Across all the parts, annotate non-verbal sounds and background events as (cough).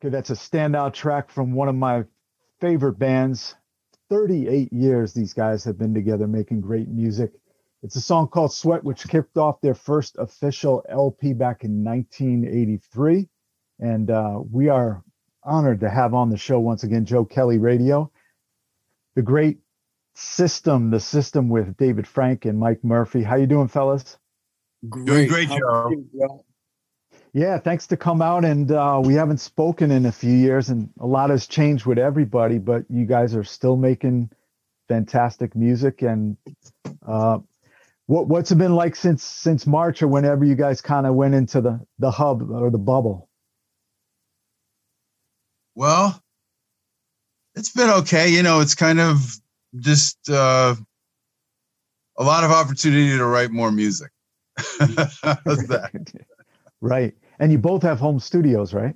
Okay, that's a standout track from one of my favorite bands. 38 years these guys have been together making great music. It's a song called Sweat, which kicked off their first official LP back in 1983. And uh, we are honored to have on the show once again Joe Kelley Radio, the great system, the system with David Frank and Mic Murphy. How you doing, fellas? Great. Doing great, Joe. Yeah, thanks to come out and uh, we haven't spoken in a few years and a lot has changed with everybody, but you guys are still making fantastic music and uh, what what's it been like since since March or whenever you guys kind of went into the the hub or the bubble? Well, it's been okay. You know, it's kind of just uh, a lot of opportunity to write more music. (laughs) (laughs) right. And you both have home studios, right?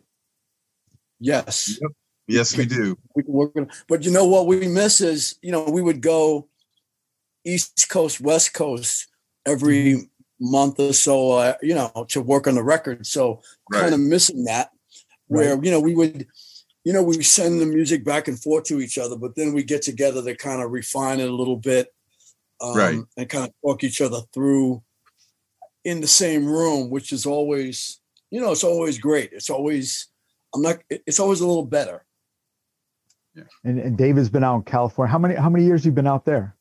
Yes. Yep. Yes, we do. We can work on, but you know what we miss is, you know, we would go East Coast, West Coast every mm-hmm. month or so, uh, you know, to work on the record. So right. kind of missing that, where right. you know we would, you know, we send the music back and forth to each other, but then we get together to kind of refine it a little bit, um, right, and kind of talk each other through in the same room, which is always, you know, it's always great. It's always, I'm not, it's always a little better. Yeah. And, and David's been out in California. How many how many years you been out there?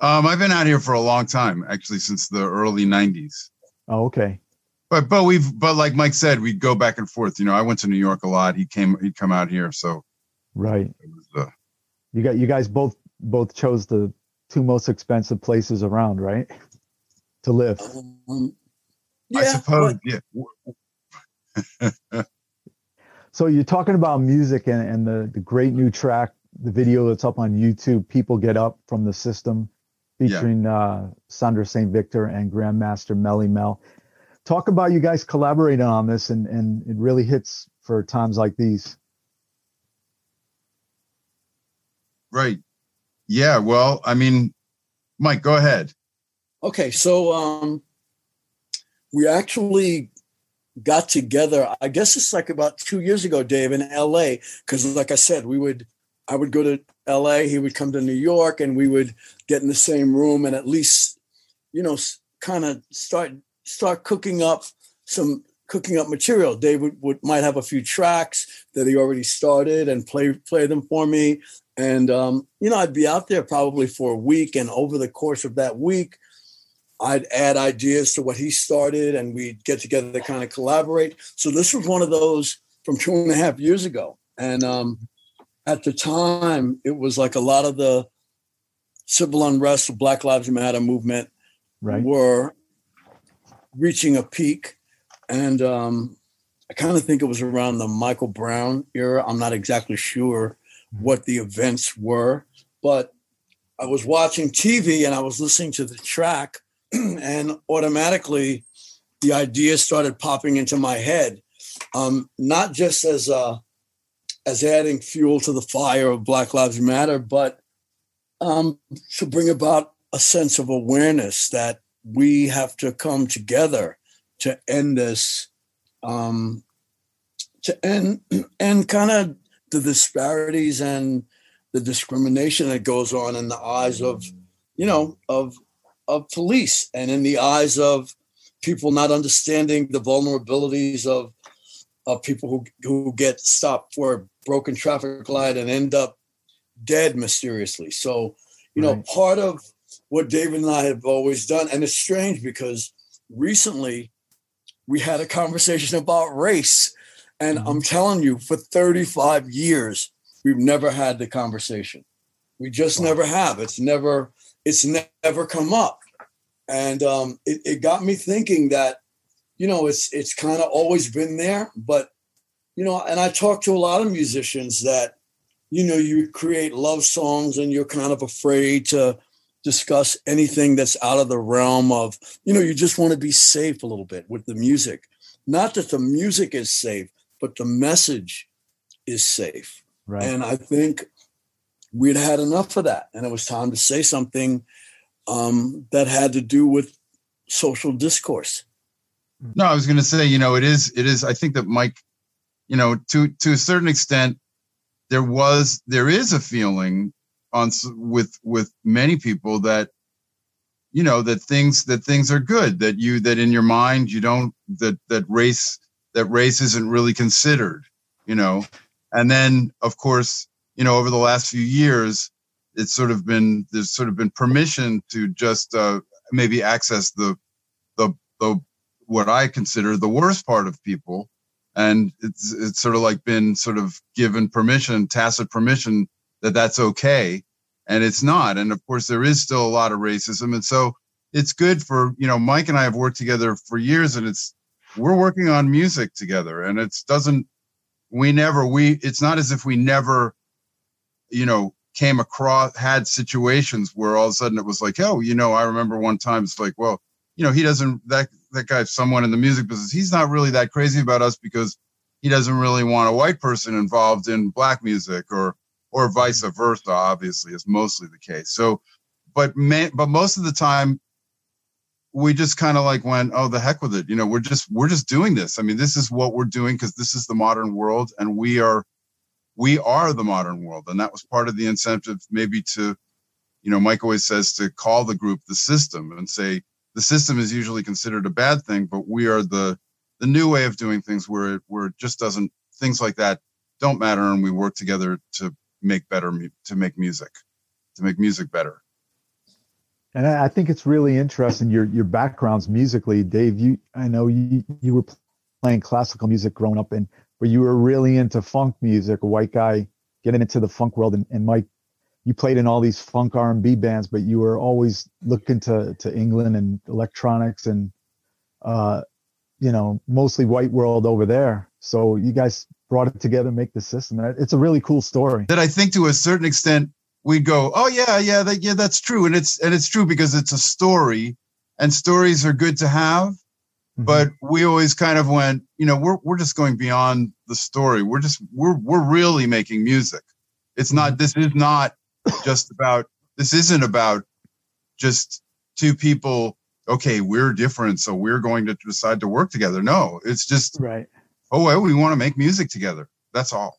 Um, I've been out here for a long time, actually, since the early '90s. Oh, okay. But but we've but like Mike said, we'd go back and forth. You know, I went to New York a lot. He came he'd come out here, so right. Was, uh, you got you guys both both chose the two most expensive places around, right? To live. Um, yeah, I suppose. But- yeah. (laughs) so you're talking about music and, and the, the great new track, the video that's up on YouTube, People Get Up from the System featuring yeah. uh, Sandra St. Victor and Grandmaster Melle Mel. Talk about you guys collaborating on this, and, and it really hits for times like these. Right. Yeah. Well, I mean, Mike, go ahead. Okay. So um, we actually got together, I guess it's like about two years ago, Dave, in LA. Because, like I said, we would I would go to LA, he would come to New York, and we would get in the same room and at least, you know, kind of start start cooking up some cooking up material. David would might have a few tracks that he already started and play play them for me. And um, you know, I'd be out there probably for a week, and over the course of that week, I'd add ideas to what he started, and we'd get together to kind of collaborate. So this was one of those from two and a half years ago, and um, at the time, it was like a lot of the civil unrest, the Black Lives Matter movement right. were reaching a peak. And um, I kind of think it was around the Michael Brown era. I'm not exactly sure mm-hmm. what the events were, but I was watching TV and I was listening to the track, (clears throat) and automatically the idea started popping into my head. Um, not just as a as adding fuel to the fire of Black Lives Matter, but um, to bring about a sense of awareness that we have to come together to end this, um, to end and kind of the disparities and the discrimination that goes on in the eyes of, you know, of of police and in the eyes of people not understanding the vulnerabilities of of people who who get stopped for a broken traffic light and end up dead mysteriously. So, you right. know, part of what David and I have always done, and it's strange because recently we had a conversation about race. And mm-hmm. I'm telling you, for 35 years, we've never had the conversation. We just wow. never have. It's never, it's never come up. And um, it, it got me thinking that you know, it's it's kind of always been there, but you know, and I talk to a lot of musicians that, you know, you create love songs and you're kind of afraid to discuss anything that's out of the realm of, you know, you just want to be safe a little bit with the music. Not that the music is safe, but the message is safe. Right. And I think we'd had enough of that. And it was time to say something um, that had to do with social discourse. No, I was going to say, you know, it is, it is. I think that Mike you know, to to a certain extent, there was there is a feeling on with with many people that you know that things that things are good that you that in your mind you don't that that race that race isn't really considered you know and then of course you know over the last few years it's sort of been there's sort of been permission to just uh, maybe access the the the what I consider the worst part of people, and it's it's sort of like been sort of given permission, tacit permission that that's okay, and it's not. And of course, there is still a lot of racism, and so it's good for you know Mike and I have worked together for years, and it's we're working on music together, and it doesn't we never we it's not as if we never you know came across had situations where all of a sudden it was like oh you know i remember one time it's like well you know he doesn't that that guy's someone in the music business he's not really that crazy about us because he doesn't really want a white person involved in black music or or mm-hmm. vice versa obviously is mostly the case. So but man, but most of the time we just kind of like went oh the heck with it. You know we're just we're just doing this. I mean this is what we're doing because this is the modern world and we are we are the modern world and that was part of the incentive maybe to you know mike always says to call the group the system and say the system is usually considered a bad thing but we are the the new way of doing things where it where it just doesn't things like that don't matter and we work together to make better to make music to make music better and I think it's really interesting your your backgrounds musically, Dave. You I know you you were playing classical music growing up, and where you were really into funk music, a white guy getting into the funk world, and, and Mike, you played in all these funk R and B bands, but you were always looking to to England and electronics and uh, you know mostly white world over there. So you guys brought it together, make the system. It's a really cool story. That I think to a certain extent we'd go, "Oh yeah, yeah, that, yeah, that's true," and it's and it's true because it's a story, and stories are good to have. Mm-hmm. But we always kind of went, you know, we're we're just going beyond the story. We're just we're we're really making music. It's not. Mm-hmm. This is not just about. This isn't about just two people. Okay, we're different, so we're going to decide to work together. No, it's just right. Oh well, we want to make music together. That's all.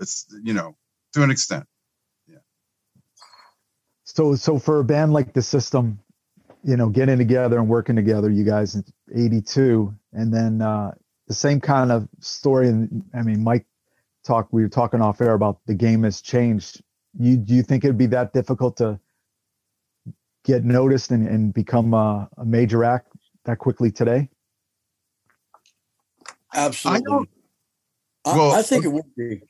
It's you know to an extent. Yeah so so for a band like the System, you know, getting together and working together, you guys in '82, and then uh, the same kind of story. And I mean, Mike talked. We were talking off air about the game has changed. You do you think it'd be that difficult to get noticed and, and become a, a major act that quickly today? Absolutely. I, well, I, I think it would be.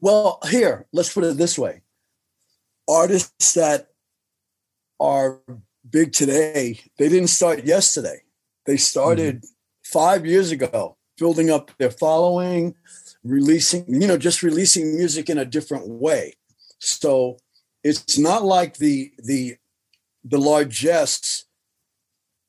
Well, here, let's put it this way artists that are big today, they didn't start yesterday. They started mm-hmm. five years ago, building up their following, releasing, you know, just releasing music in a different way. So it's not like the the the largesse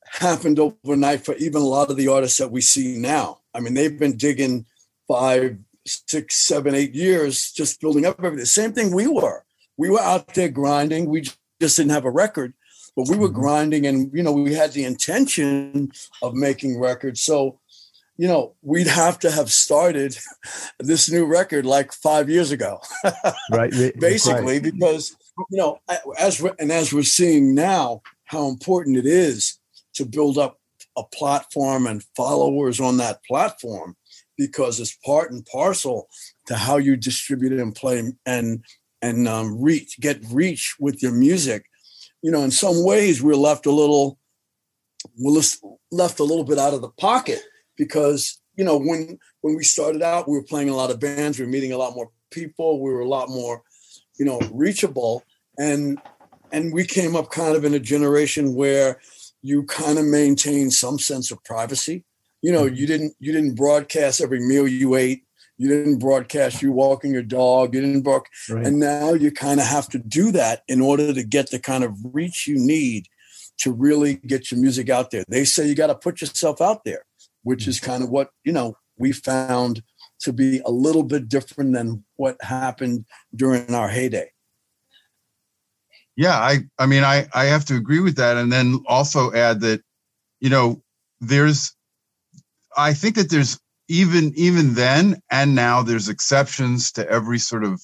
happened overnight for even a lot of the artists that we see now. I mean, they've been digging five, six, seven, eight years just building up everything. Same thing we were. We were out there grinding. We just didn't have a record but we were mm-hmm. grinding and you know we had the intention of making records so you know we'd have to have started (laughs) this new record like five years ago (laughs) right basically right. because you know as we're, and as we're seeing now how important it is to build up a platform and followers on that platform because it's part and parcel to how you distribute and play and and um, reach get reach with your music you know, in some ways we're left a little, we're left a little bit out of the pocket because, you know, when when we started out, we were playing a lot of bands, we were meeting a lot more people, we were a lot more, you know, reachable. And and we came up kind of in a generation where you kind of maintain some sense of privacy. You know, mm-hmm. you didn't you didn't broadcast every meal you ate you didn't broadcast you walking your dog you didn't book. right. and now you kind of have to do that in order to get the kind of reach you need to really get your music out there they say you got to put yourself out there which is kind of what you know we found to be a little bit different than what happened during our heyday yeah i i mean i i have to agree with that and then also add that you know there's i think that there's even even then and now there's exceptions to every sort of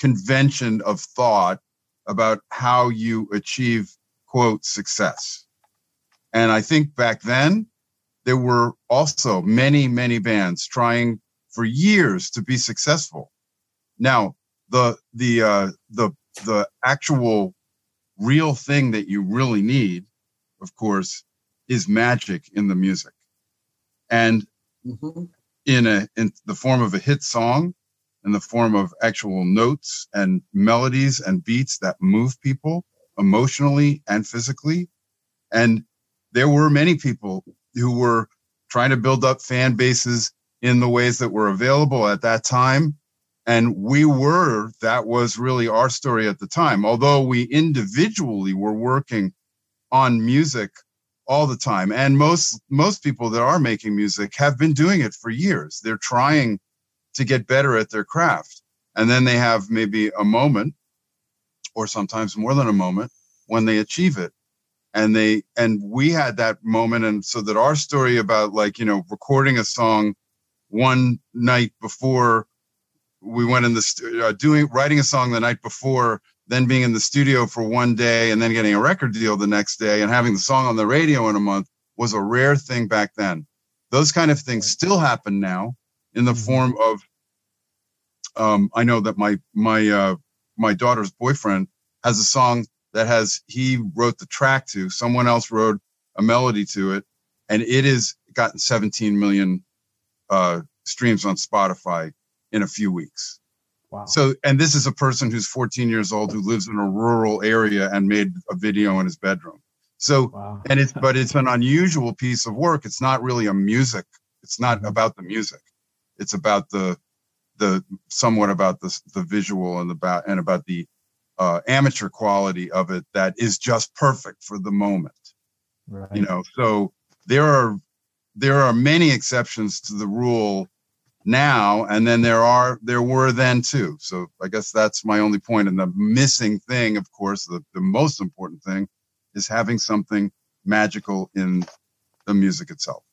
convention of thought about how you achieve quote success. And i think back then there were also many many bands trying for years to be successful. Now the the uh the the actual real thing that you really need of course is magic in the music. And mm-hmm. In a in the form of a hit song in the form of actual notes and melodies and beats that move people emotionally and physically. And there were many people who were trying to build up fan bases in the ways that were available at that time. And we were that was really our story at the time. Although we individually were working on music all the time. And most most people that are making music have been doing it for years. They're trying to get better at their craft. And then they have maybe a moment or sometimes more than a moment when they achieve it. And they and we had that moment and so that our story about like you know recording a song one night before we went in the studio uh, doing writing a song the night before then being in the studio for one day and then getting a record deal the next day and having the song on the radio in a month was a rare thing back then. Those kind of things still happen now in the mm-hmm. form of um, I know that my my uh, my daughter's boyfriend has a song that has he wrote the track to someone else wrote a melody to it and it has gotten 17 million uh, streams on Spotify in a few weeks. Wow. So, and this is a person who's 14 years old who lives in a rural area and made a video in his bedroom. So, wow. and it's, but it's an (laughs) unusual piece of work. It's not really a music. It's not mm-hmm. about the music. It's about the, the somewhat about the, the visual and about, and about the uh, amateur quality of it that is just perfect for the moment. Right. You know, so there are, there are many exceptions to the rule now and then there are there were then too. So i guess that's my only point. And the missing thing of course the, the most important thing is having something magical in the music itself.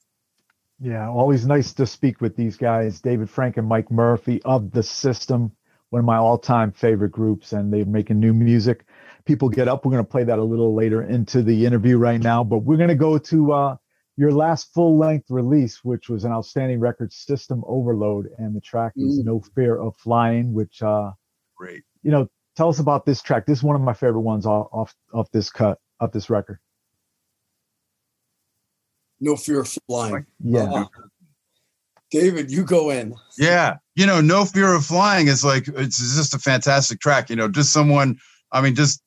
Yeah always nice to speak with these guys david frank and Mic Murphy of the system one of my all-time favorite groups and they're making new music. People get up we're going to play that a little later into the interview right now but we're going to go to uh, your last full length release, which was an outstanding record, System Overload, and the track is mm. No Fear of Flying, which uh great. You know, tell us about this track. This is one of my favorite ones off off, off this cut, off this record. No Fear of Flying. Yeah. Uh-huh. David, you go in. Yeah. You know, No Fear of Flying is like it's just a fantastic track. You know, just someone I mean, just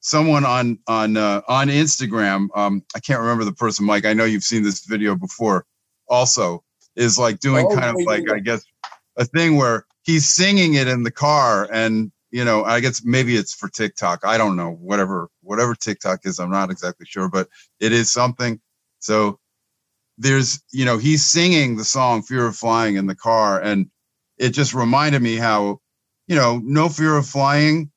someone on on uh, on Instagram. Um, I can't remember the person, Mike. I know you've seen this video before. Also, is like doing oh, kind of like I guess a thing where he's singing it in the car, and you know, I guess maybe it's for TikTok. I don't know. Whatever whatever TikTok is, I'm not exactly sure, but it is something. So there's you know he's singing the song "Fear of Flying" in the car, and it just reminded me how you know no fear of flying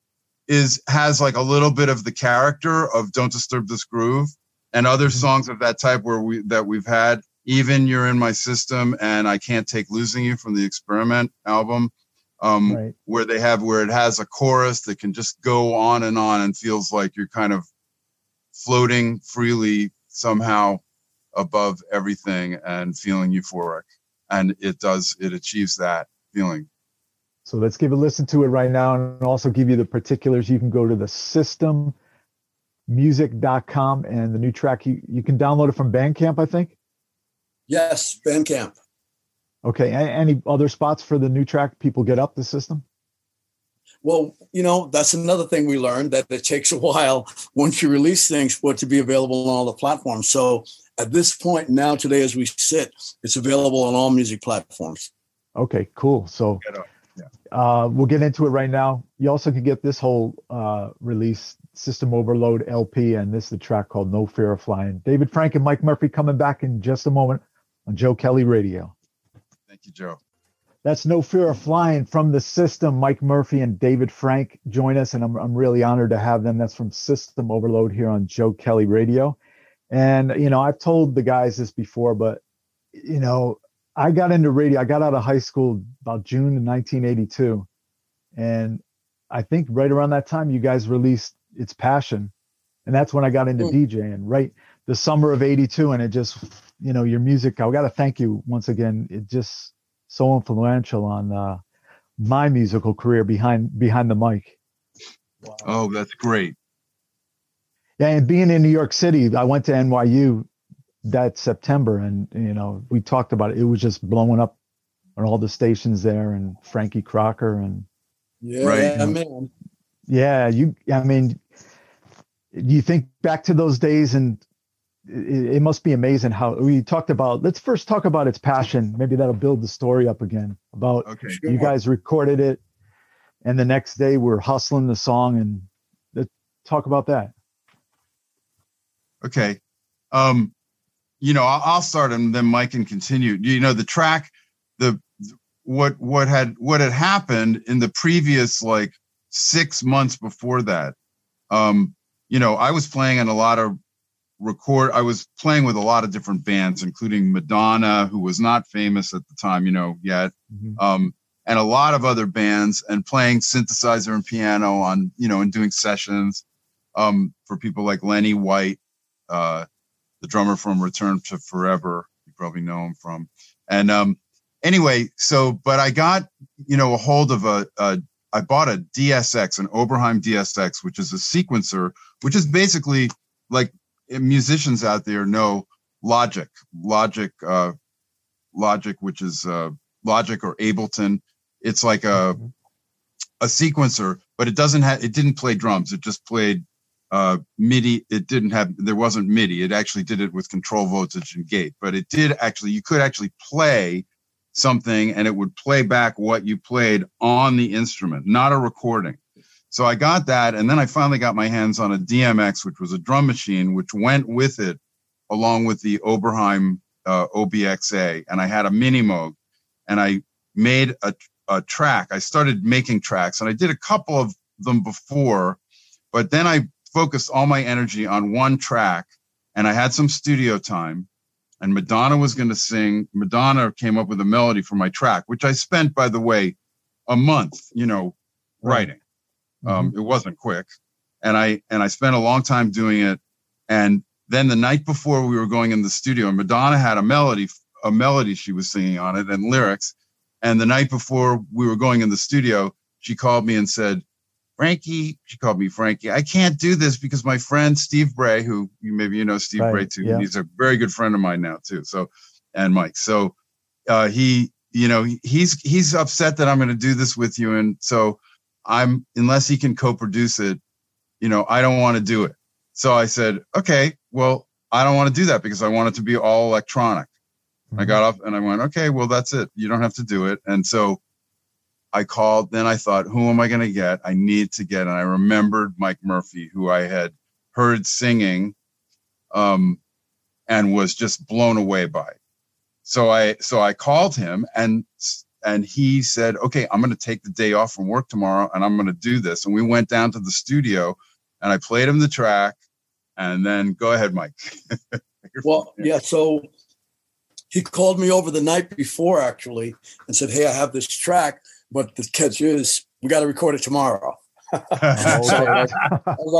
is has like a little bit of the character of Don't Disturb This Groove and other mm-hmm. songs of that type where we that we've had. Even You're in My System and I Can't Take Losing You from the Experiment album. Um, right. where they have where it has a chorus that can just go on and on and feels like you're kind of floating freely somehow above everything and feeling euphoric and it does it achieves that feeling so let's give a listen to it right now and also give you the particulars. You can go to the systemmusic.com and the new track, you, you can download it from Bandcamp, I think. Yes, Bandcamp. Okay. Any other spots for the new track people get up the system? Well, you know, that's another thing we learned that it takes a while once you release things for it to be available on all the platforms. So at this point now, today, as we sit, it's available on all music platforms. Okay, cool. So uh, we'll get into it right now. You also can get this whole uh, release, System Overload LP, and this is the track called No Fear of Flying. David Frank and Mic Murphy coming back in just a moment on Joe Kelley Radio. Thank you, Joe. That's No Fear of Flying from the System. Mic Murphy and David Frank join us, and I'm, I'm really honored to have them. That's from System Overload here on Joe Kelley Radio. And, you know, I've told the guys this before, but, you know, I got into radio. I got out of high school about June of 1982, and I think right around that time you guys released "It's Passion," and that's when I got into mm. DJing. Right, the summer of '82, and it just, you know, your music. I got to thank you once again. It just so influential on uh, my musical career behind behind the mic. Wow. Oh, that's great. Yeah, and being in New York City, I went to NYU that September, and you know, we talked about it. It was just blowing up on all the stations there, and Frankie Crocker, and yeah, right. man. Yeah, you. I mean, you think back to those days, and it, it, must be amazing how we talked about. Let's first talk about its passion. Maybe that'll build the story up again. About okay, you guys recorded it, and the next day we're hustling the song, and let's talk about that. Okay. Um, you know, I'll, I'll start and then Mike can continue. You know, the track, the what what had what had happened in the previous like six months before that. Um, you know, I was playing in a lot of record. I was playing with a lot of different bands, including Madonna, who was not famous at the time, you know, yet. Mm-hmm. Um, and a lot of other bands and playing synthesizer and piano on, you know, and doing sessions um, for people like Lenny White uh, the drummer from Return to Forever. You probably know him from. And um, anyway, so but I got you know a hold of a, a I bought a DSX, an Oberheim DSX, which is a sequencer, which is basically like musicians out there know Logic, Logic, uh, Logic, which is uh, Logic or Ableton. It's like a mm-hmm. a sequencer, but it doesn't have it didn't play drums. It just played uh, MIDI. It didn't have, there wasn't MIDI. It actually did it with control voltage and gate, but it did actually, you could actually play something and it would play back what you played on the instrument, not a recording. So I got that. And then I finally got my hands on a DMX, which was a drum machine, which went with it along with the Oberheim uh, OBXA. And I had a mini Moog and I made a, a track. I started making tracks and I did a couple of them before, but then I focused all my energy on one track and I had some studio time and Madonna was going to sing. Madonna came up with a melody for my track, which I spent, by the way, a month, you know, writing. Mm-hmm. Um, it wasn't quick. And I, and I spent a long time doing it. And then the night before we were going in the studio, and Madonna had a melody, a melody she was singing on it and lyrics. And the night before we were going in the studio, she called me and said, Frankie, she called me Frankie. I can't do this because my friend Steve Bray, who you maybe you know Steve right, Bray too, yeah. he's a very good friend of mine now too. So, and Mike. So, uh, he, you know, he's he's upset that I'm going to do this with you, and so I'm unless he can co-produce it, you know, I don't want to do it. So I said, okay, well, I don't want to do that because I want it to be all electronic. Mm-hmm. I got off and I went, okay, well, that's it. You don't have to do it. And so I called. Then I thought, who am I going to get? I need to get. And I remembered Mic Murphy, who I had heard singing, um, and was just blown away by. It. So I so I called him and and he said, okay, I'm going to take the day off from work tomorrow and I'm going to do this. And we went down to the studio and I played him the track. And then go ahead, Mike. (laughs) well, yeah. So he called me over the night before actually and said, hey, I have this track but the catch is we got to record it tomorrow. (laughs) so I was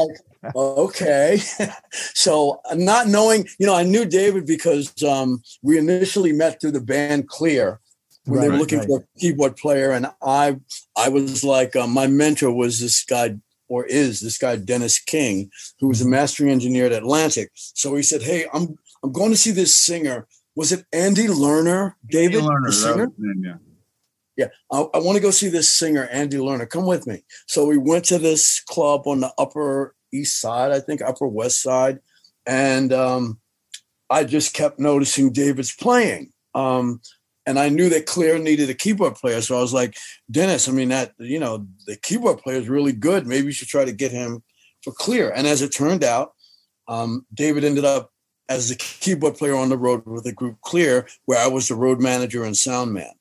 like, okay. (laughs) so not knowing, you know, I knew David because um, we initially met through the band Kleeer when right, they were looking right. for a keyboard player, and I, I was like, uh, my mentor was this guy or is this guy Dennis King, who was a mm-hmm. mastering engineer at Atlantic. So he said, "Hey, I'm I'm going to see this singer. Was it Andy Lerner, David, Andy Lerner, the singer? Name, yeah yeah, I, I want to go see this singer, Andy Lerner. Come with me. So we went to this club on the Upper East Side, I think, Upper West Side. And um, I just kept noticing David's playing. Um, and I knew that Kleeer needed a keyboard player. So I was like, Dennis, I mean, that, you know, the keyboard player is really good. Maybe you should try to get him for Kleeer. And as it turned out, um, David ended up as the keyboard player on the road with the group Kleeer, where I was the road manager and sound man.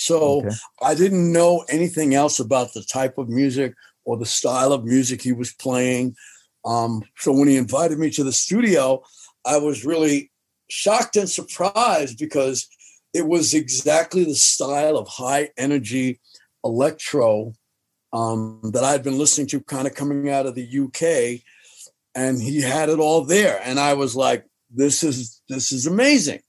So okay. I didn't know anything else about the type of music or the style of music he was playing. Um, so when he invited me to the studio, I was really shocked and surprised because it was exactly the style of high energy electro um, that I'd been listening to kind of coming out of the UK. And he had it all there. And I was like, this is this is amazing.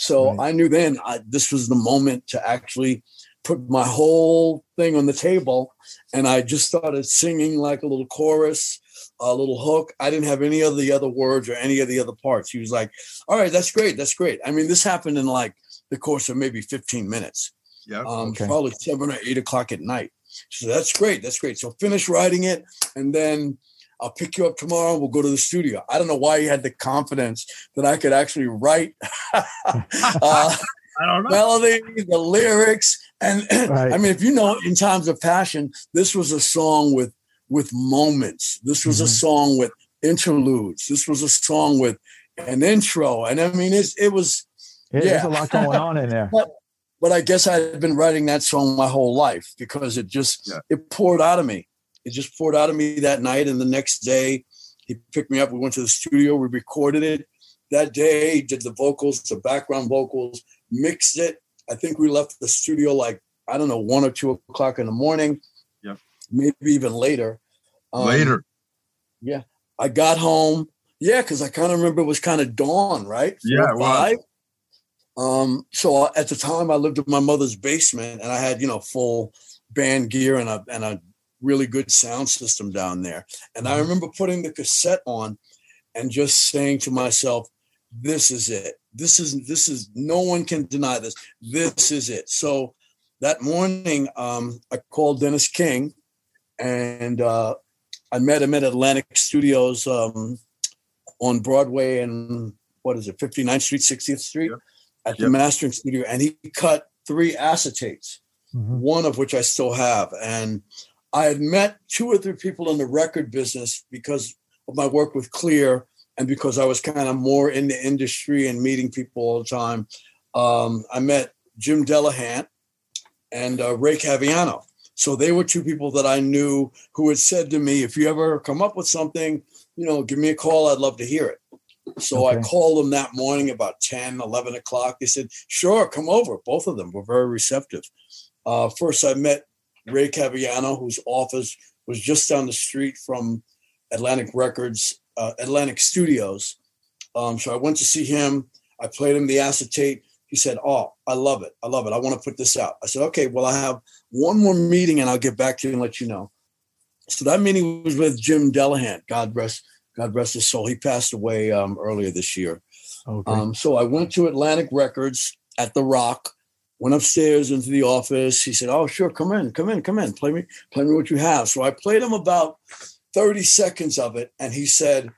So right. I knew then I, this was the moment to actually put my whole thing on the table. And I just started singing like a little chorus, a little hook. I didn't have any of the other words or any of the other parts. He was like, all right, that's great. That's great. I mean, this happened in like the course of maybe 15 minutes. Yeah. Um, okay. Probably seven or eight o'clock at night. So that's great. That's great. So finish writing it, and then I'll pick you up tomorrow. We'll go to the studio. I don't know why he had the confidence that I could actually write (laughs) uh, (laughs) I don't know. melody, the lyrics, and (clears throat) right. I mean, if you know, in times of passion, this was a song with with moments. This was mm-hmm. a song with interludes. This was a song with an intro, and I mean, it's, it was. Yeah, there's a lot going on in there. (laughs) But, but I guess I've been writing that song my whole life because it just yeah. it poured out of me. It just poured out of me that night, and the next day he picked me up. We went to the studio. We recorded it that day. Did the vocals, the background vocals, mixed it. I think we left the studio like I don't know one or two o'clock in the morning. Yeah, maybe even later. Um, later. Yeah, I got home. Yeah, because I kind of remember it was kind of dawn, right? Yeah, five. Um, so at the time I lived in my mother's basement and I had, you know, full band gear and a, and a really good sound system down there. And I mm-hmm. remember putting the cassette on and just saying to myself, this is it. This is, this is, no one can deny this. This is it. So that morning, um, I called Dennis King and, uh, I met him at Atlantic Studios, um, on Broadway and what is it, 59th Street, 60th Street. Yep at the mastering studio, and he cut three acetates, mm-hmm. one of which I still have. And I had met two or three people in the record business because of my work with Kleeer and because I was kind of more in the industry and meeting people all the time. Um, I met Jim Delehant and uh, Ray Caviano. So they were two people that I knew who had said to me, if you ever come up with something, you know, give me a call. I'd love to hear it. So okay. I called them that morning about 10, 11 o'clock. They said, sure, come over. Both of them were very receptive. Uh, first, I met Ray Caviano, whose office was just down the street from Atlantic Records, uh, Atlantic Studios. Um, so I went to see him. I played him the acetate. He said, Oh, I love it. I love it. I want to put this out. I said, Okay, well, I have one more meeting and I'll get back to you and let you know. So that meeting was with Jim Delehant. God rest God rest his soul. He passed away um, earlier this year. Okay. Um, so I went to Atlantic Records at the Rock, went upstairs into the office. He said, "Oh, sure, come in, come in, come in. Play me, play me what you have." So I played him about thirty seconds of it, and he said,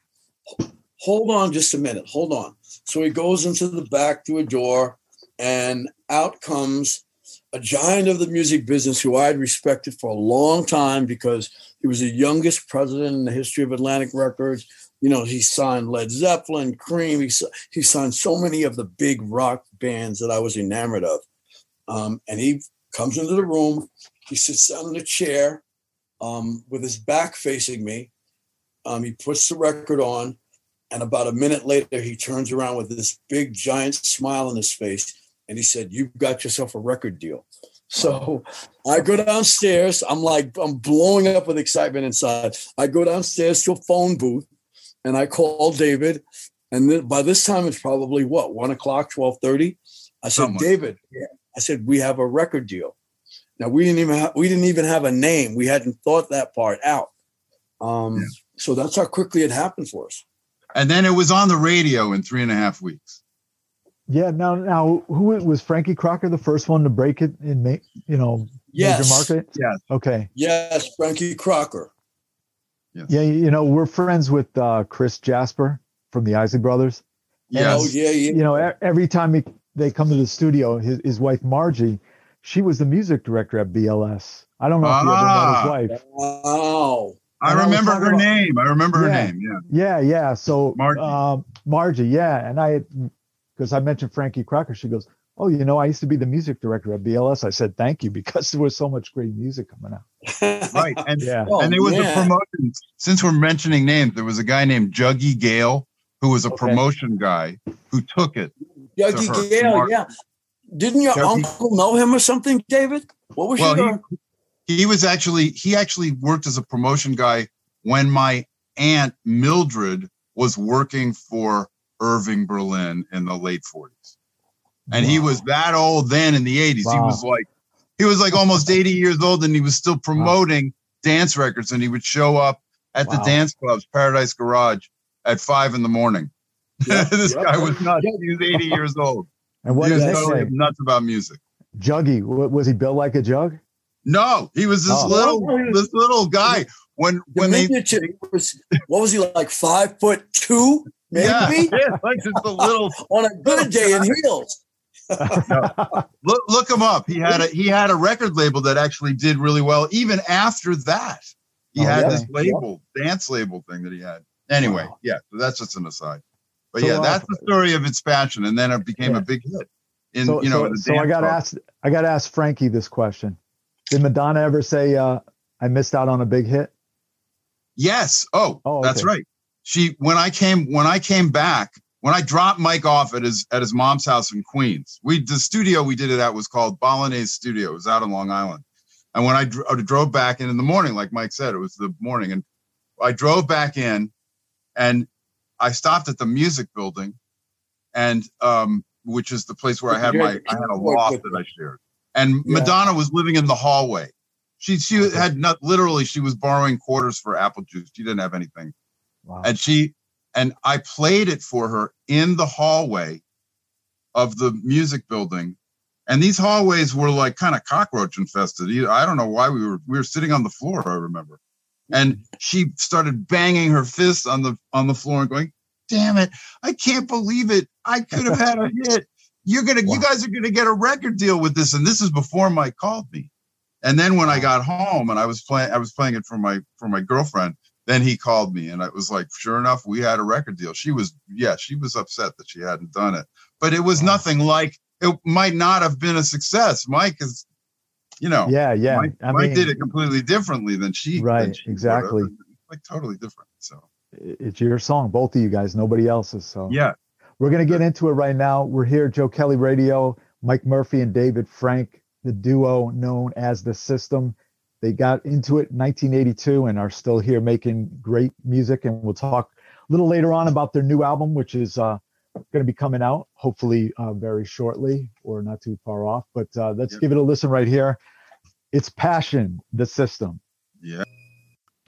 "Hold on, just a minute. Hold on." So he goes into the back through a door, and out comes a giant of the music business who I had respected for a long time because he was the youngest president in the history of Atlantic Records. You know, he signed Led Zeppelin, Cream. He, he signed so many of the big rock bands that I was enamored of. Um, and he comes into the room. He sits down in a chair um, with his back facing me. Um, he puts the record on. And about a minute later, he turns around with this big, giant smile on his face and he said, "You've got yourself a record deal." So I go downstairs. I'm like, I'm blowing up with excitement inside. I go downstairs to a phone booth and I call David. And then by this time, it's probably what, one o'clock, 1230. I said. David, I said, we have a record deal. Now we didn't even have, we didn't even have a name. We hadn't thought that part out. Um, yeah. So that's how quickly it happened for us. And then it was on the radio in three and a half weeks. Yeah. Now, now, who was Frankie Crocker the first one to break it in, ma- you know, yes. major market? Yes. Okay. Yes, Frankie Crocker. Yes. Yeah, you know, we're friends with uh, Chris Jasper from the Isley Brothers. Yes. Oh, yeah, yeah. You know, every time he, they come to the studio, his, his wife Margie, she was the music director at BLS. I don't know if ah. you ever met his ah. wife. Wow. I remember I her about, name. I remember yeah, her name. Yeah. Yeah, yeah. So Margie. Um, Margie, yeah. And I because I mentioned Frankie Crocker. She goes, Oh, you know, I used to be the music director at BLS. I said, Thank you, (laughs) because there was so much great music coming out. right. And, yeah. Oh, and there was yeah. a promotion. Since we're mentioning names, there was a guy named Juggy Gale who was a okay. promotion guy who took it. Juggy Gale, yeah. Didn't your uncle know him or something, David? What was Well, your? he he was actually he actually worked as a promotion guy when my aunt Mildred was working for Irving Berlin in the late 40s. And he was that old then in the 80s. He was like he was like almost 80 years old and he was still promoting dance records and he would show up at the dance clubs, Paradise Garage, at five in the morning. Yeah, (laughs) this yeah. guy was nuts. He was 80 (laughs) years old. And what he was totally say? nuts about music. Juggy, was he built like a jug? No, he was this Oh. little this little guy. When when they. He was, what was he like? Five foot two, maybe yeah, (laughs) yeah, like just a little on a good day in heels. look look him up. He had a he had a record label that actually did really well even after that. He Oh, had yeah? this label, dance label thing that he had. Anyway, Wow. yeah, so that's just an aside. But So, yeah, that's the story of its passion, and then it became Yeah. a big hit. In so, you know, so, the so I got to club. ask. I got to ask Frankie this question. Did Madonna ever say, uh, "I missed out on a big hit"? Yes. Oh, Oh, that's okay. right. She when I came when I came back when I dropped Mike off at his at his mom's house in Queens. We the studio we did it at was called Bolognese Studio. It was out on Long Island. And when I, I drove back in in the morning, like Mike said, it was the morning, and I drove back in, and I stopped at the music building, and um, which is the place where I had my I had a loft that I shared, and. Madonna was living in the hallway. She she had not literally she was borrowing quarters for apple juice. She didn't have anything, Wow. and she and I played it for her in the hallway of the music building. And these hallways were like kind of cockroach infested. I don't know why we were we were sitting on the floor. I remember, and she started banging her fist on the on the floor and going, "Damn it! I can't believe it! I could have had a (laughs) hit. You're gonna, Wow. you guys are gonna get a record deal with this." And this is before Mike called me. And then when I got home and I was playing, I was playing it for my for my girlfriend. Then he called me, and it was like, sure enough, we had a record deal. She was, yeah, she was upset that she hadn't done it, but it was Wow. nothing like it. Might not have been a success. Mike is, you know, yeah, yeah. Mike, I Mike mean, did it completely differently than she. than Right, she exactly. Like totally different. So it's your song, both of you guys, nobody else's. So yeah, We're going to get into it right now. We're here, Joe Kelley Radio, Mic Murphy and David Frank, the duo known as The System. They got into it in 1982 and are still here making great music. And we'll talk a little later on about their new album, which is uh, going to be coming out hopefully uh, very shortly or not too far off. But uh, let's give it a listen right here. It's Passion, The System. yeah.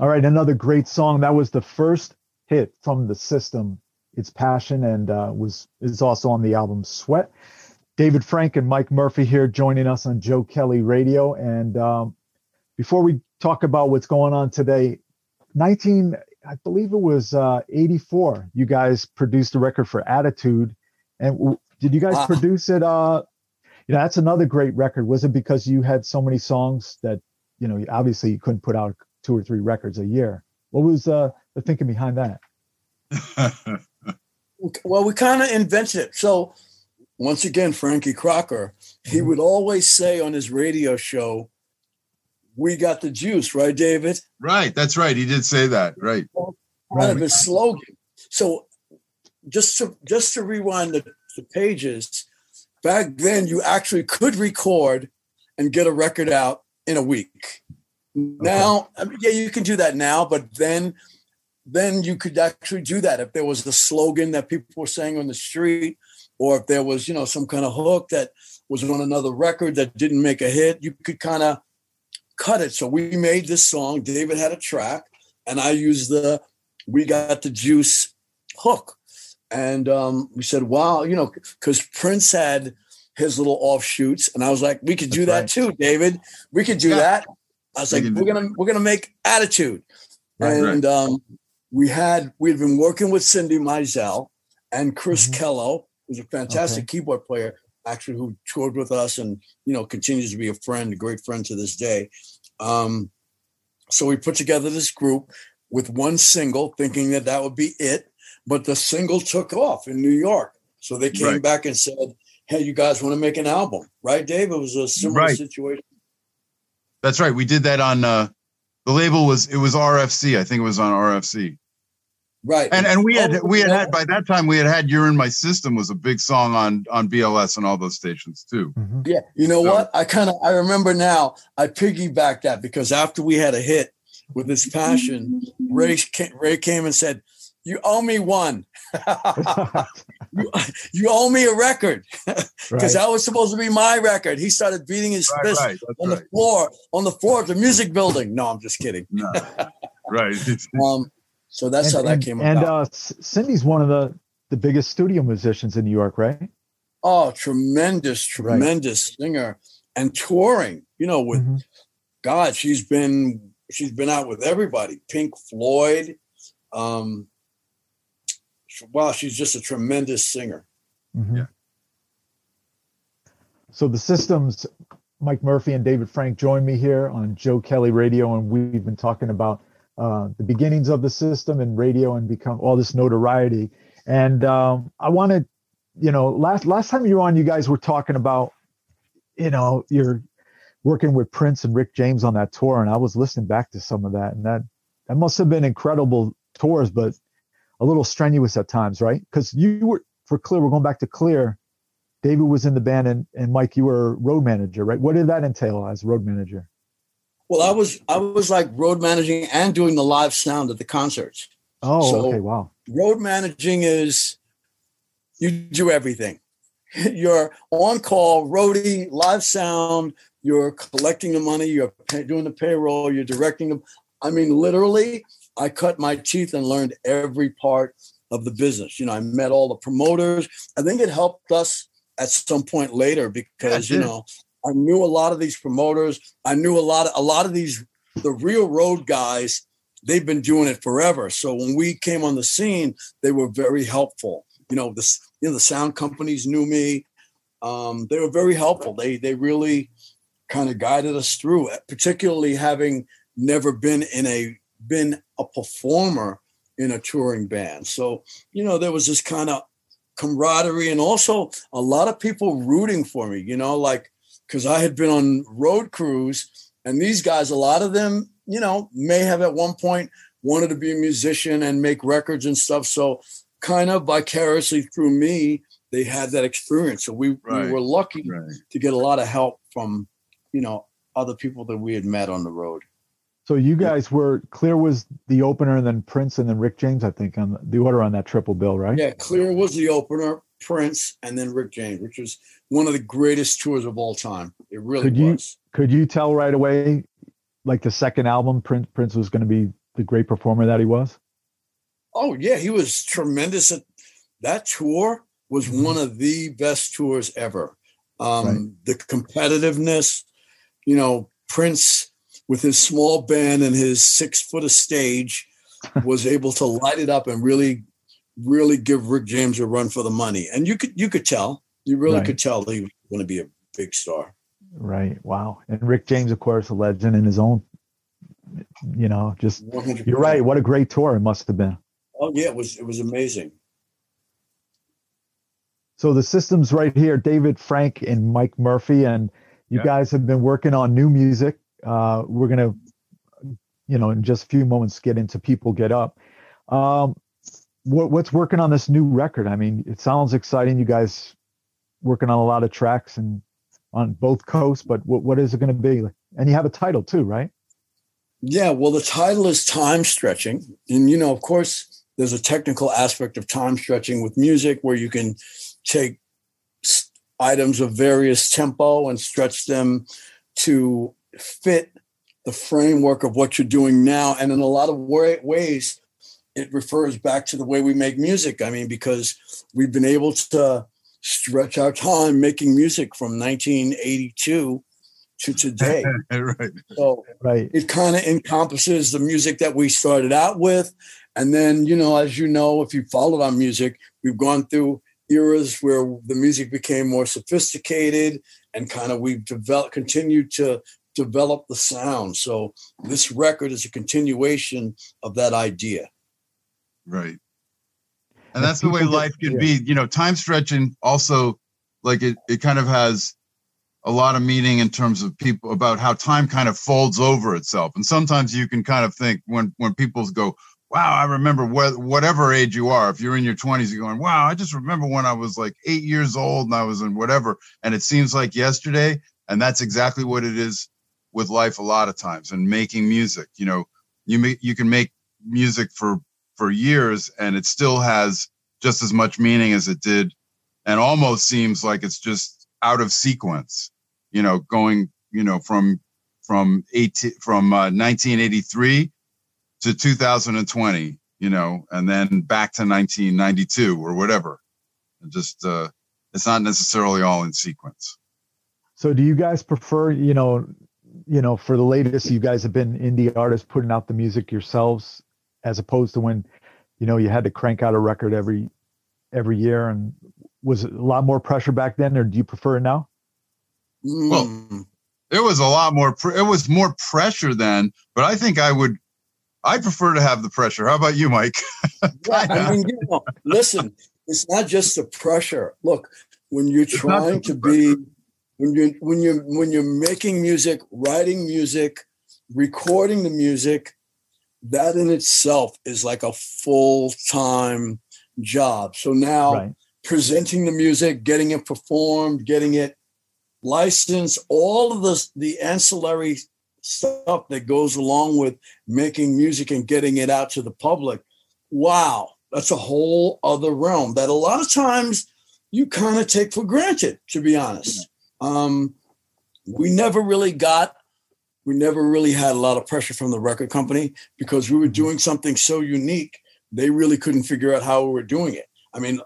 All right, another great song. That was the first hit from the system. It's passion and uh, was is also on the album Sweat. David Frank and Mic Murphy here joining us on Joe Kelley Radio. And um, before we talk about what's going on today, 19, I believe it was uh, 84. You guys produced a record for Attitude, and w- did you guys Wow. produce it? Uh, you know, that's another great record. Was it because you had so many songs that you know obviously you couldn't put out two or three records a year? What was uh, the thinking behind that? (laughs) Well, we kind of invented it. So, once again, Frankie Crocker, he Mm-hmm. would always say on his radio show, "We got the juice," right, David? right. That's right. He did say that. Right. Kind of his slogan. So, just to just to rewind the, the pages, back then you actually could record and get a record out in a week. Now, I mean, yeah, you can do that now, but then then you could actually do that if there was the slogan that people were saying on the street, or if there was, you know, some kind of hook that was on another record that didn't make a hit, you could kind of cut it. So we made this song. David had a track, and I used the "We Got the Juice" hook, and um, we said, "Wow," you know, because Prince had his little offshoots, and I was like, "We could do That's that too, David. We could do Yeah. that." I was We like, "We're gonna we're gonna make attitude." Right, and um, we had we'd been working with Cindy Mizelle and Chris Mhm. Kello, who's a fantastic keyboard player, actually who toured with us and you know continues to be a friend, a great friend to this day. Um, so we put together this group with one single, thinking that that would be it, but the single took off in New York. So they came Right. back and said, "Hey, you guys want to make an album?" Right, Dave? It was a similar Right. situation. That's right. We did that on uh, the label was it was RFC. I think it was on RFC. Right. And and we had Oh, we had had by that time we had had "You're in My System" was a big song on on BLS and all those stations too. Mhm. Yeah, you know So- what? I kind of I remember now. I piggybacked that because after we had a hit with this passion, Ray ca- Ray came and said, "You owe me one. (laughs) you, you owe me a record (laughs) because right. that was supposed to be my record." He started beating his Right, fist right, on right. the floor on the floor of the music building. No, I'm just kidding. No. (laughs) right. Um, so that's and, how that and- came and, about. uh, Cindy's one of the the biggest studio musicians in New York, right? oh, tremendous, Right. tremendous singer and touring. You know, with Mhm. God, she's been she's been out with everybody. Pink Floyd. Um, wow, she's just a tremendous singer. Mhm. Yeah. So the systems, Mic Murphy and David Frank join me here on Joe Kelley Radio, and we've been talking about uh, the beginnings of the system and radio and become all this notoriety. And um, I wanted, you know, last last time you were on, you guys were talking about, you know, you're working with Prince and Rick James on that tour, and I was listening back to some of that, and that that must have been incredible tours, but a little strenuous at times, right? Because you were for Kleeer, we're going back to Kleeer. David was in the band, and, and Mic, you were road manager, right? What did that entail as road manager? Well, I was I was like road managing and doing the live sound at the concerts. Oh, So- okay, wow. Road managing is you do everything. (laughs) You're on call, roadie, live sound. You're collecting the money. You're pay, doing the payroll. You're directing them. I mean, literally, I cut my teeth and learned every part of the business. You know, I met all the promoters. I think it helped us at some point later because you know I knew a lot of these promoters. I knew a lot of a lot of these the real road guys. They've been doing it forever. So when we came on the scene, they were very helpful. You know, the you know the sound companies knew me. Um, they were very helpful. They they really kind of guided us through particularly having never been in a been a performer in a touring band. So you know there was this kind of camaraderie and also a lot of people rooting for me. You know, like because I had been on road crews and these guys, a lot of them, you know, may have at one point wanted to be a musician and make records and stuff. So kind of vicariously through me, they had that experience. So we, we were lucky Right. to get a lot of help from, you know, other people that we had met on the road. So you guys were Kleeer was the opener, and then Prince, and then Rick James, I think, on the, the order on that triple bill, right? Yeah, Kleeer was the opener, Prince, and then Rick James, which was one of the greatest tours of all time. It really Could you- was. Could you tell right away, like the second album, Prince Prince was going to be the great performer that he was? Oh yeah, he was tremendous. At, that tour was Mhm. one of the best tours ever. Um, Right. The competitiveness, you know, Prince with his small band and his six foot of stage (laughs) was able to light it up and really, really give Rick James a run for the money. And you could you could tell, you really Right. could tell that he was going to be a big star. Right. Wow. And Rick James, of course, a legend in his own. You know, just 100%. you're right. What a great tour it must have been. Oh yeah, it was it was amazing. So the system's right here, David Frank and Mic Murphy, and you Yeah. guys have been working on new music. Uh, we're gonna, you know, in just a few moments get into people get up. Um, what, what's working on this new record? I mean, it sounds exciting. You guys working on a lot of tracks and on both coasts, but what, what is it going to be? And you have a title too, right? Yeah, well, the title is time stretching. And, you know, of course, there's a technical aspect of time stretching with music where you can take items of various tempo and stretch them to fit the framework of what you're doing now. And in a lot of wa- ways, it refers back to the way we make music. I mean, because we've been able to stretch our time making music from 1982 to today. (laughs) right. So, Right. it kind of encompasses the music that we started out with and then you know as you know if you followed our music we've gone through eras where the music became more sophisticated and kind of we've developed continued to develop the sound so this record is a continuation of that idea Right. And And that's the way life can yeah. be. You know, time stretching also like it, it kind of has a lot of meaning in terms of people about how time kind of folds over itself. And sometimes you can kind of think when when people go, wow, I remember wh- whatever age you are. If you're in your 20s, you're going, wow, I just remember when I was like eight years old and I was in whatever. And it seems like yesterday. And that's exactly what it is with life a lot of times and making music. You know, you you can make music for, for years and it still has just as much meaning as it did and almost seems like it's just out of sequence, you know, going, you know, from, from 18, from uh, 1983 to 2020, you know, and then back to 1992 or whatever. And just, uh, it's not necessarily all in sequence. So do you guys prefer, you know, you know, for the latest, you guys have been indie artists putting out the music yourselves as opposed to when, you know, you had to crank out a record every, every year and was it a lot more pressure back then or do you prefer it now? Well, it was a lot more, it was more pressure then, but I think I would, I prefer to have the pressure. How about you, Mic? (laughs) yeah, I mean, you know, listen, it's not just the pressure. Look, when you're it's trying to be, when you're when you're when you're making music, writing music, recording the music, that in itself is like a full time job. So now right. presenting the music, getting it performed, getting it licensed, all of the the ancillary stuff that goes along with making music and getting it out to the public. Wow, that's a whole other realm that a lot of times you kind of take for granted, to be honest. Um, we never really got, we never really had a lot of pressure from the record company because we were mm-hmm. doing something so unique. They really couldn't figure out how we were doing it. I mean,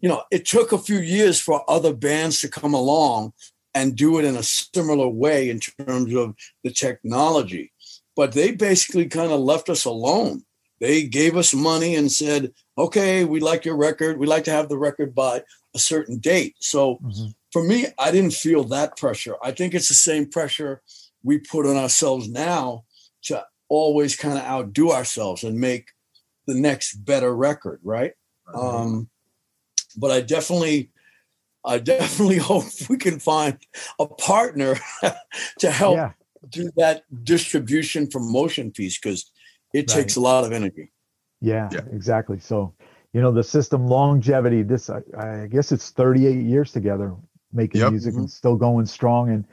you know, it took a few years for other bands to come along and do it in a similar way in terms of the technology. But they basically kind of left us alone. They gave us money and said, okay, we like your record. We like to have the record by a certain date. So mm-hmm. for me, I didn't feel that pressure. I think it's the same pressure we put on ourselves now to always kind of outdo ourselves and make the next better record, right? Mm-hmm. Um, but I definitely I definitely (laughs) hope we can find a partner (laughs) to help yeah. do that distribution promotion piece because it right. takes a lot of energy. Yeah, yeah, exactly. So, you know, the system longevity, this, I, I guess it's 38 years together making yep. music mm-hmm. and still going strong. And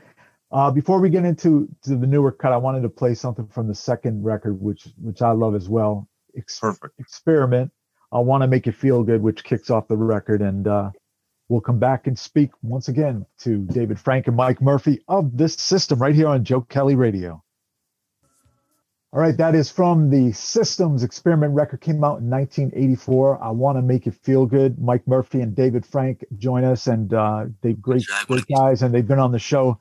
uh, before we get into to the newer cut, I wanted to play something from the second record, which which I love as well. Ex- Perfect. Experiment. I want to make it feel good, which kicks off the record. And uh, We'll come back and speak once again to David Frank and Mic Murphy of this system right here on Joe Kelley Radio. All right, that is from the Systems Experiment record, came out in 1984. I want to make it feel good. Mic Murphy and David Frank join us, and uh, they're great, great guys, and they've been on the show.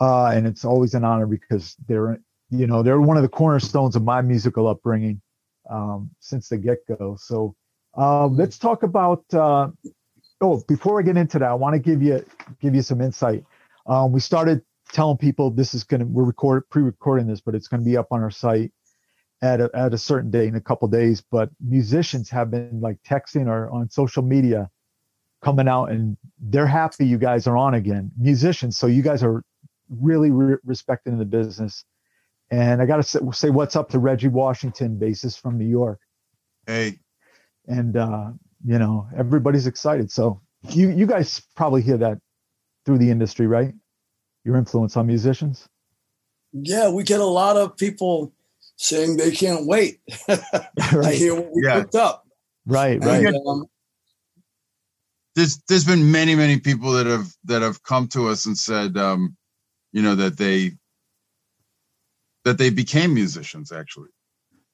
Uh, and it's always an honor because they're, you know, they're one of the cornerstones of my musical upbringing um, since the get go. So uh, let's talk about uh, oh, before I get into that, I want to give you give you some insight. Um, we started telling people this is going to we're record pre-recording this, but it's going to be up on our site at a, at a certain day in a couple days. But musicians have been like texting or on social media coming out and they're happy you guys are on again. Musicians, so you guys are really re- respecting the business. And I got to say, say what's up to Reggie Washington, bassist from New York. Hey. And uh, you know everybody's excited so you you guys probably hear that through the industry right your influence on musicians yeah we get a lot of people saying they can't wait (laughs) right. hear what we yeah. picked up right right and, um, there's there's been many many people that have that have come to us and said um you know that they that they became musicians actually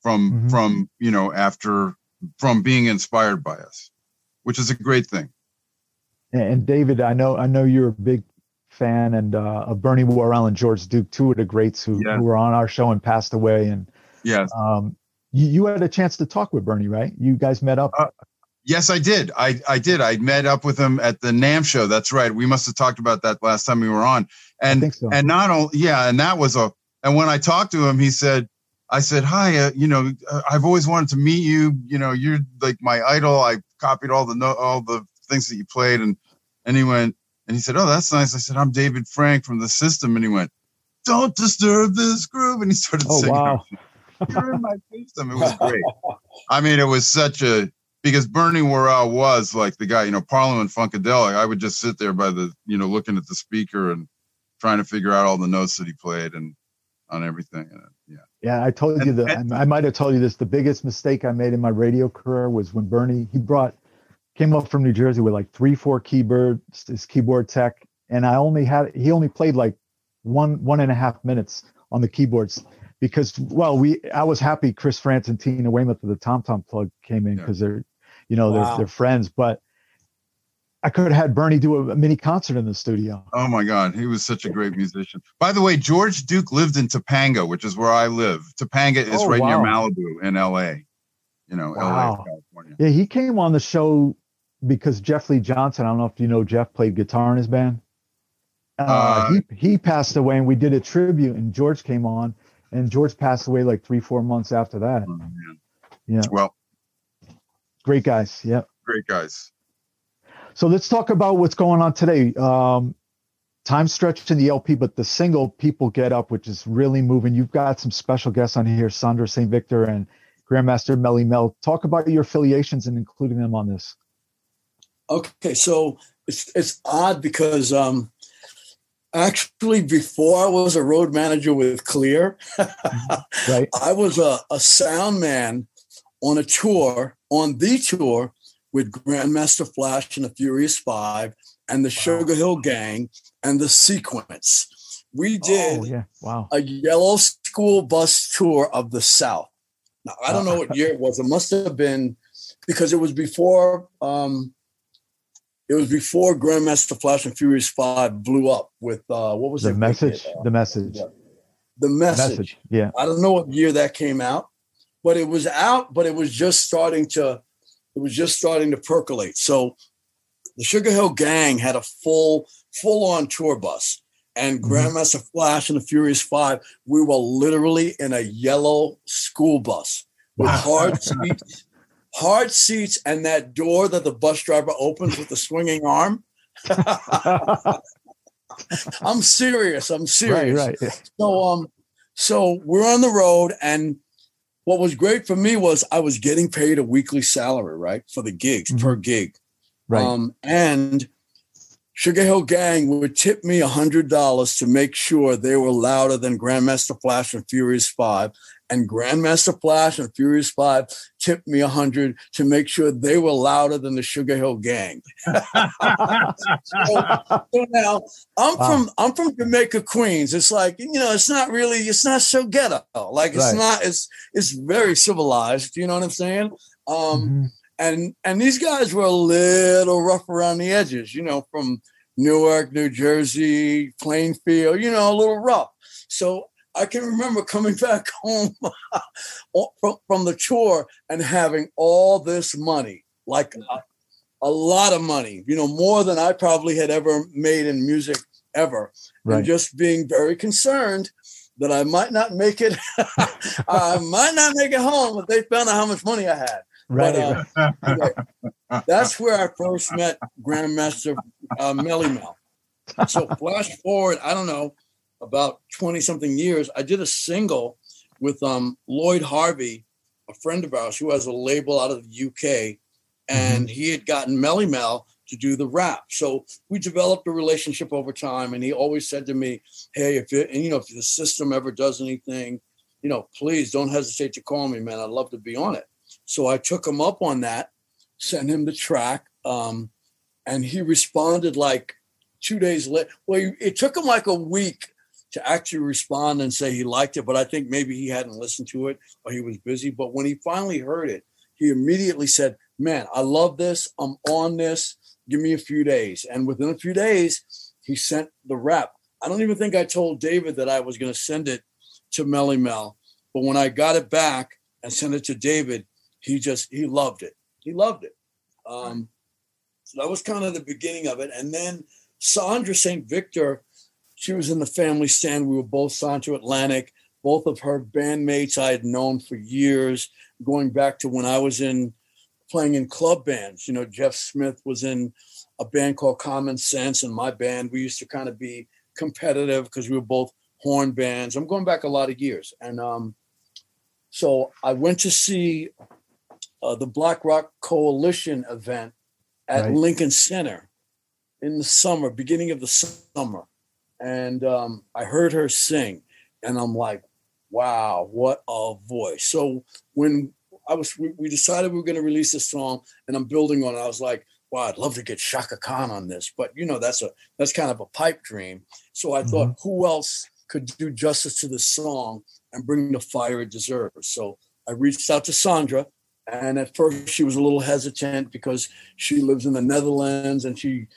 from mm-hmm. from you know after from being inspired by us, which is a great thing. And David, I know I know you're a big fan and uh, of Bernie Worrell and George Duke, two of the greats who, who were on our show and passed away. And yes, um, you, you, had a chance to talk with Bernie, right? You guys met up. Uh, yes, I did. I I did. I met up with him at the NAMM show. That's right. We must have talked about that last time we were on. And so. and not only yeah, and that was a and when I talked to him, he said I said, "Hi, uh, you know, uh, I've always wanted to meet you. You know, you're like my idol. I copied all the no- all the things that you played." And and he went and he said, "Oh, that's nice." I said, "I'm David Frank from the System," and he went, "Don't disturb this groove," and he started oh, singing. Wow. (laughs) You're in my system. It was great. I mean, it was such a because Bernie Worrell was like the guy, you know, Parliament Funkadelic. I would just sit there by the, you know, looking at the speaker and trying to figure out all the notes that he played and on everything. And, yeah. Yeah, I told you that. I might have told you this. The biggest mistake I made in my radio career was when Bernie he brought came up from New Jersey with like three, four keyboards, his keyboard tech, and I only had he only played like one one and a half minutes on the keyboards because well we I was happy Chris Frantz and Tina Weymouth of the Tom Tom Club came in because yeah. they're you know wow. they're they're friends, but I could have had Bernie do a, a, mini concert in the studio. Oh my God, he was such a great musician. By the way, George Duke lived in Topanga, which is where I live. Topanga is oh, right wow. near Malibu in LA. You know, wow. LA, California. Yeah, he came on the show because Jef Lee Johnson. I don't know if you know Jeff played guitar in his band. Uh, uh, he he passed away, and we did a tribute, and George came on, and George passed away like three four months after that. Oh, yeah. Well, great guys. Yeah. Great guys. So let's talk about what's going on today. Um, time stretched in the LP, but the single "People Get Up," which is really moving. You've got some special guests on here, Sandra St. Victor and Grandmaster Melle Mel. Talk about your affiliations and including them on this. Okay, so it's it's odd because um, actually before I was a road manager with Kleeer, (laughs) right. I was a, a sound man on a tour on the tour with Grandmaster Flash and the Furious Five and the wow. Sugar Hill Gang and the Sequence. We oh, did oh, yeah. wow. a yellow school bus tour of the South. Now, I don't know what year it was. It must have been because it was before um, it was before Grandmaster Flash and Furious Five blew up with uh, what was the message? Uh, the message. The message. the message. Yeah. I don't know what year that came out, but it was out, but it was just starting to it was just starting to percolate. So the Sugar Hill Gang had a full, full on tour bus. And mm-hmm. Grandmaster Flash and the Furious Five, we were literally in a yellow school bus with wow. hard seats, hard seats, and that door that the bus driver opens with the swinging arm. (laughs) I'm serious. I'm serious. Right, right. So um, so we're on the road, and what was great for me was I was getting paid a weekly salary, right, for the gigs mm-hmm. per gig. Right. Um, and Sugar Hill Gang would tip me a hundred dollars to make sure they were louder than Grandmaster Flash and Furious Five, and Grandmaster Flash and Furious Five tipped me a hundred to make sure they were louder than the Sugar Hill Gang. (laughs) so, so, now I'm wow. from I'm from Jamaica, Queens. It's like you know, it's not really, it's not so ghetto. Like it's right. not, it's it's very civilized. You know what I'm saying? Um, mm-hmm. And and these guys were a little rough around the edges. You know, from Newark, New Jersey, Plainfield. You know, a little rough. So I can remember coming (laughs) back home from, the tour and having all this money, like a, a, lot of money, you know, more than I probably had ever made in music ever. Right. And just being very concerned that I might not make it, (laughs) I might not make it home if they found out how much money I had. Right. But, uh, that's where I first met Grandmaster uh, Melle Mel. So flash forward, I don't know, about 20 something years, I did a single with um, Lloyd Harvey, a friend of ours who has a label out of the UK, and mm-hmm. he had gotten Melle Mel to do the rap. So we developed a relationship over time, and he always said to me, "Hey, if it, and you know if the system ever does anything, you know, please don't hesitate to call me, man. I'd love to be on it." So I took him up on that, sent him the track, um, and he responded like two days later. Well, it took him like a week to actually respond and say he liked it, but I think maybe he hadn't listened to it or he was busy. But when he finally heard it, he immediately said, Man, I love this. I'm on this. Give me a few days. And within a few days, he sent the rep. I don't even think I told David that I was going to send it to Melle Mel. But when I got it back and sent it to David, he just, he loved it. He loved it. Um, so that was kind of the beginning of it. And then Sandra St. Victor she was in the family stand. We were both signed to Atlantic. Both of her bandmates I had known for years, going back to when I was in playing in club bands. You know, Jeff Smith was in a band called Common Sense, and my band, we used to kind of be competitive because we were both horn bands. I'm going back a lot of years. And um, So I went to see uh, the Black Rock Coalition event at Right. Lincoln Center in the summer, beginning of the summer, and um, I heard her sing, and I'm like, "Wow, what a voice!" So when I was, we, we decided we were going to release this song, and I'm building on it. I was like, "Wow, I'd love to get Chaka Khan on this," but you know, that's a that's kind of a pipe dream. So I thought, who else could do justice to this song and bring the fire it deserves? So I reached out to Sandra, and at first she was a little hesitant because she lives in the Netherlands and she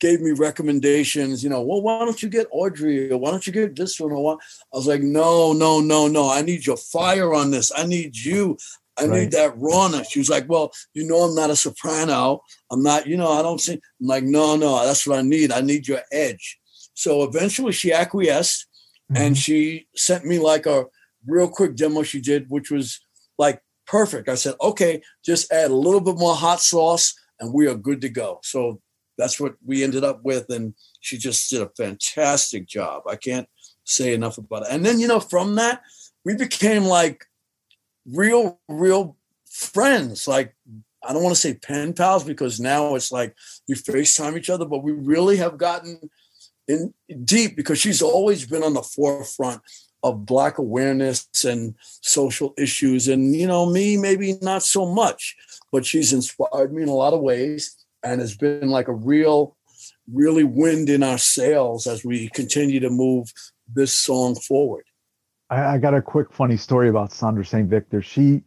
gave me recommendations, you know, well, why don't you get Audrey or why don't you get this one? Or what? I was like, no, no, no, no. I need your fire on this. I need you. I Right. need that rawness. She was like, well, you know, I'm not a soprano. I'm not, you know, I don't sing. I'm like, no, no, that's what I need. I need your edge. So eventually she acquiesced and mm-hmm. she sent me like a real quick demo she did, which was like perfect. I said, okay, just add a little bit more hot sauce and we are good to go. So that's what we ended up with. And she just did a fantastic job. I can't say enough about it. And then, you know, from that, we became like real, real friends. Like, I don't want to say pen pals because now it's like we FaceTime each other, but we really have gotten in deep because she's always been on the forefront of black awareness and social issues and you know me maybe not so much but she's inspired me in a lot of ways and it's been like a real really wind in our sails as we continue to move this song forward I, I got a quick funny story about Sandra St. Victor. She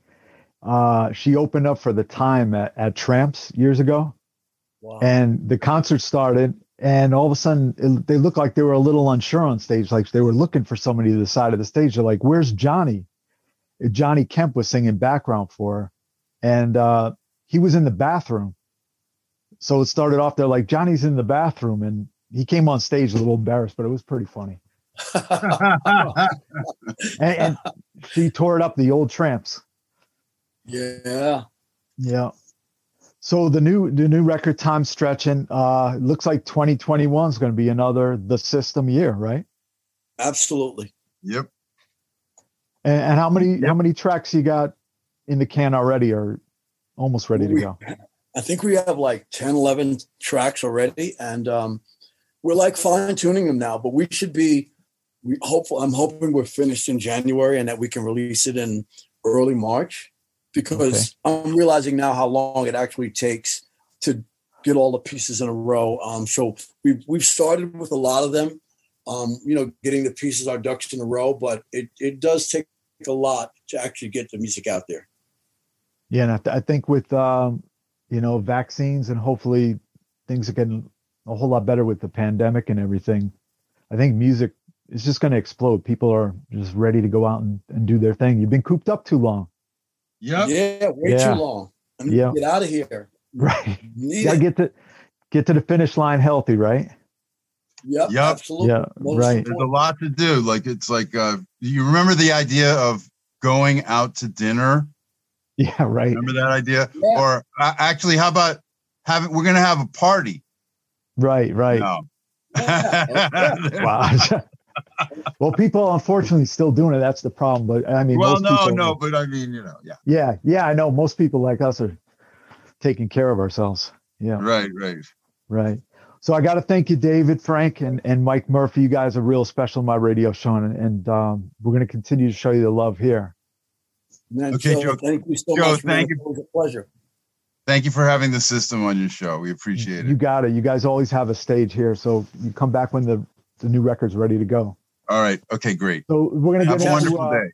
uh, she opened up for the time at, at Tramps years ago, wow and the concert started, and all of a sudden it, they looked like they were a little unsure on stage, like they were looking for somebody to the side of the stage. They're like, "Where's Johnny?" Johnny Kemp was singing background for her, and uh, he was in the bathroom. So it started off there like Johnny's in the bathroom, and he came on stage a little embarrassed, but it was pretty funny. (laughs) And, and she tore it up the old Tramps. yeah Yeah. So the new the new record time stretching uh looks like 2021 is going to be another the system year, right? absolutely yep. And, and how many how many tracks you got in the can already or almost ready to We- go? I think we have like 10, 11 tracks already, and um, we're like fine tuning them now. But we should be. We hopeful. I'm hoping we're finished in January and that we can release it in early March, because I'm realizing now how long it actually takes to get all the pieces in a row. Um, so we've we've started with a lot of them. Um, you know, getting the pieces, our ducks in a row, but it it does take a lot to actually get the music out there. Yeah, and I, th- I think with um you know vaccines and hopefully things are getting a whole lot better with the pandemic and everything. I think music is just going to explode. People are just ready to go out and, and do their thing. You've been cooped up too long. Yep. Yeah, way Yeah. too long. I mean, Yeah. get out of here. Right. (laughs) Need You got to it. get to get to the finish line healthy, right? Yep, Yep. absolutely. Yeah, Most right. There's a lot to do. Like it's like uh you remember the idea of going out to dinner? Yeah, right. Remember that idea? Yeah. Or uh, actually, how about having? We're gonna have a party. Right, right. No. (laughs) Wow. (laughs) well, people unfortunately still doing it. That's the problem. But I mean, well, most no, people, no, but I mean, you know, yeah, Yeah, yeah, I know. Most people like us are taking care of ourselves. Yeah, right, right. right. So I got to thank you, David, Frank, and, and Mike Murphy. You guys are real special in my radio show, and, and um, we're going to continue to show you the love here. Man, Okay, Joe, Joe. Thank you so Joe, much. man. thank you. It was a pleasure. Thank you for having the system on your show. We appreciate it. You got it. You guys always have a stage here, so you come back when the, the new record's ready to go. All right. Okay, great. So we're going to Have get a into wonderful uh, day.